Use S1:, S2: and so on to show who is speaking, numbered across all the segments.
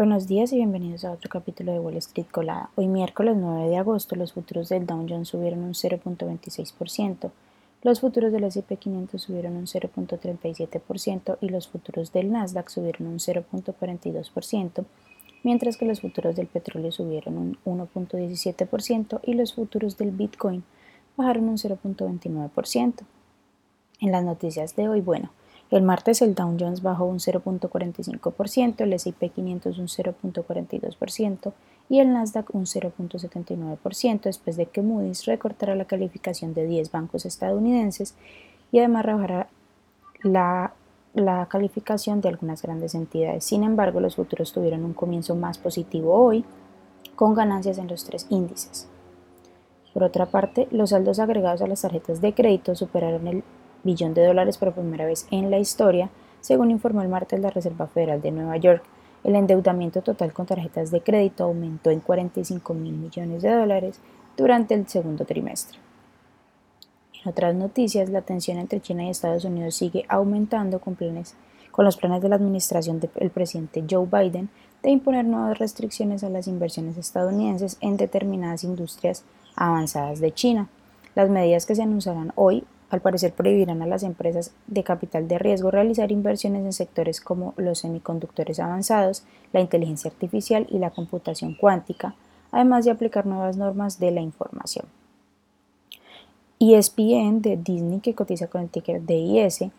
S1: Buenos días y bienvenidos a otro capítulo de Wall Street Colada. Hoy miércoles 9 de agosto los futuros del Dow Jones subieron un 0.26%, los futuros del S&P 500 subieron un 0.37% y los futuros del Nasdaq subieron un 0.42%, mientras que los futuros del petróleo subieron un 1.17% y los futuros del Bitcoin bajaron un 0.29%. En las noticias de hoy, bueno, el martes el Dow Jones bajó un 0.45%, el S&P 500 un 0.42% y el Nasdaq un 0.79% después de que Moody's recortara la calificación de 10 bancos estadounidenses y además rebajara la, la calificación de algunas grandes entidades. Sin embargo, los futuros tuvieron un comienzo más positivo hoy, con ganancias en los tres índices. Por otra parte, los saldos agregados a las tarjetas de crédito superaron el billón de dólares por primera vez en la historia, según informó el martes la Reserva Federal de Nueva York. El endeudamiento total con tarjetas de crédito aumentó en 45 mil millones de dólares durante el segundo trimestre. En otras noticias, la tensión entre China y Estados Unidos sigue aumentando con, planes, con los planes de la administración del presidente Joe Biden de imponer nuevas restricciones a las inversiones estadounidenses en determinadas industrias avanzadas de China. Las medidas que se anunciarán hoy al parecer prohibirán a las empresas de capital de riesgo realizar inversiones en sectores como los semiconductores avanzados, la inteligencia artificial y la computación cuántica, además de aplicar nuevas normas de la información. ESPN de Disney, que cotiza con el ticker DIS,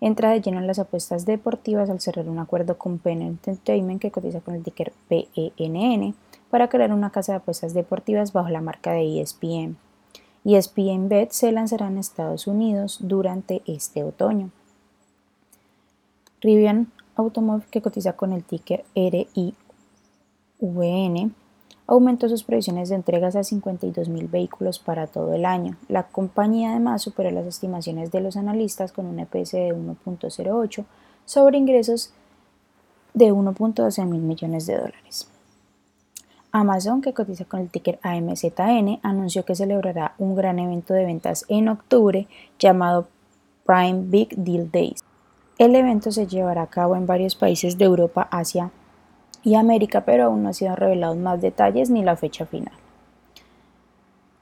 S1: entra de lleno en las apuestas deportivas al cerrar un acuerdo con Penn Entertainment, que cotiza con el ticker PENN, para crear una casa de apuestas deportivas bajo la marca de ESPN y ESPN Bet se lanzará en Estados Unidos durante este otoño. Rivian Automotive, que cotiza con el ticker RIVN, aumentó sus previsiones de entregas a 52.000 vehículos para todo el año. La compañía además superó las estimaciones de los analistas con un EPS de 1.08 sobre ingresos de 1.12 mil millones de dólares. Amazon, que cotiza con el ticker AMZN, anunció que celebrará un gran evento de ventas en octubre llamado Prime Big Deal Days. El evento se llevará a cabo en varios países de Europa, Asia y América, pero aún no han sido revelados más detalles ni la fecha final.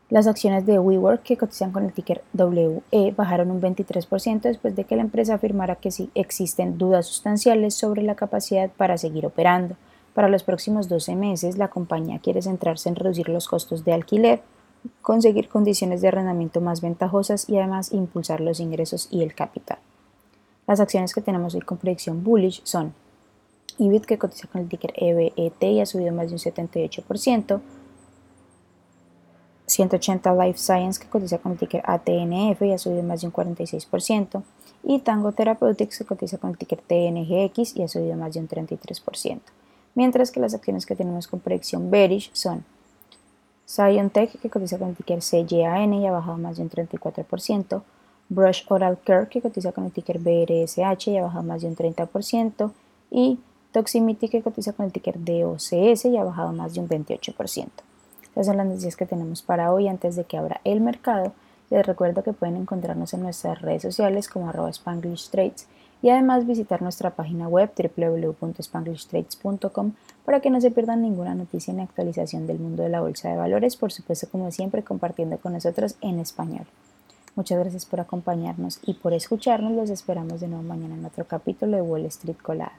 S1: Las acciones de WeWork, que cotizan con el ticker WE, bajaron un 23% después de que la empresa afirmara que sí existen dudas sustanciales sobre la capacidad para seguir operando. Para los próximos 12 meses, la compañía quiere centrarse en reducir los costos de alquiler, conseguir condiciones de arrendamiento más ventajosas y además impulsar los ingresos y el capital. Las acciones que tenemos hoy con predicción bullish son IBIT que cotiza con el ticker EBET y ha subido más de un 78%, 180 Life Science que cotiza con el ticker ATNF y ha subido más de un 46%, y Tango Therapeutics que cotiza con el ticker TNGX y ha subido más de un 33% mientras que las acciones que tenemos con predicción bearish son Tech, que cotiza con el ticker CYAN y ha bajado más de un 34%, Brush Oral Care, que cotiza con el ticker BRSH y ha bajado más de un 30%, y Toximity, que cotiza con el ticker DOCS y ha bajado más de un 28%. Esas son las noticias que tenemos para hoy antes de que abra el mercado. Les recuerdo que pueden encontrarnos en nuestras redes sociales como arroba Spanglish Trades y además visitar nuestra página web www.spanglishtrades.com para que no se pierdan ninguna noticia ni actualización del mundo de la bolsa de valores, por supuesto como siempre compartiendo con nosotros en español. Muchas gracias por acompañarnos y por escucharnos. Los esperamos de nuevo mañana en otro capítulo de Wall Street Colada.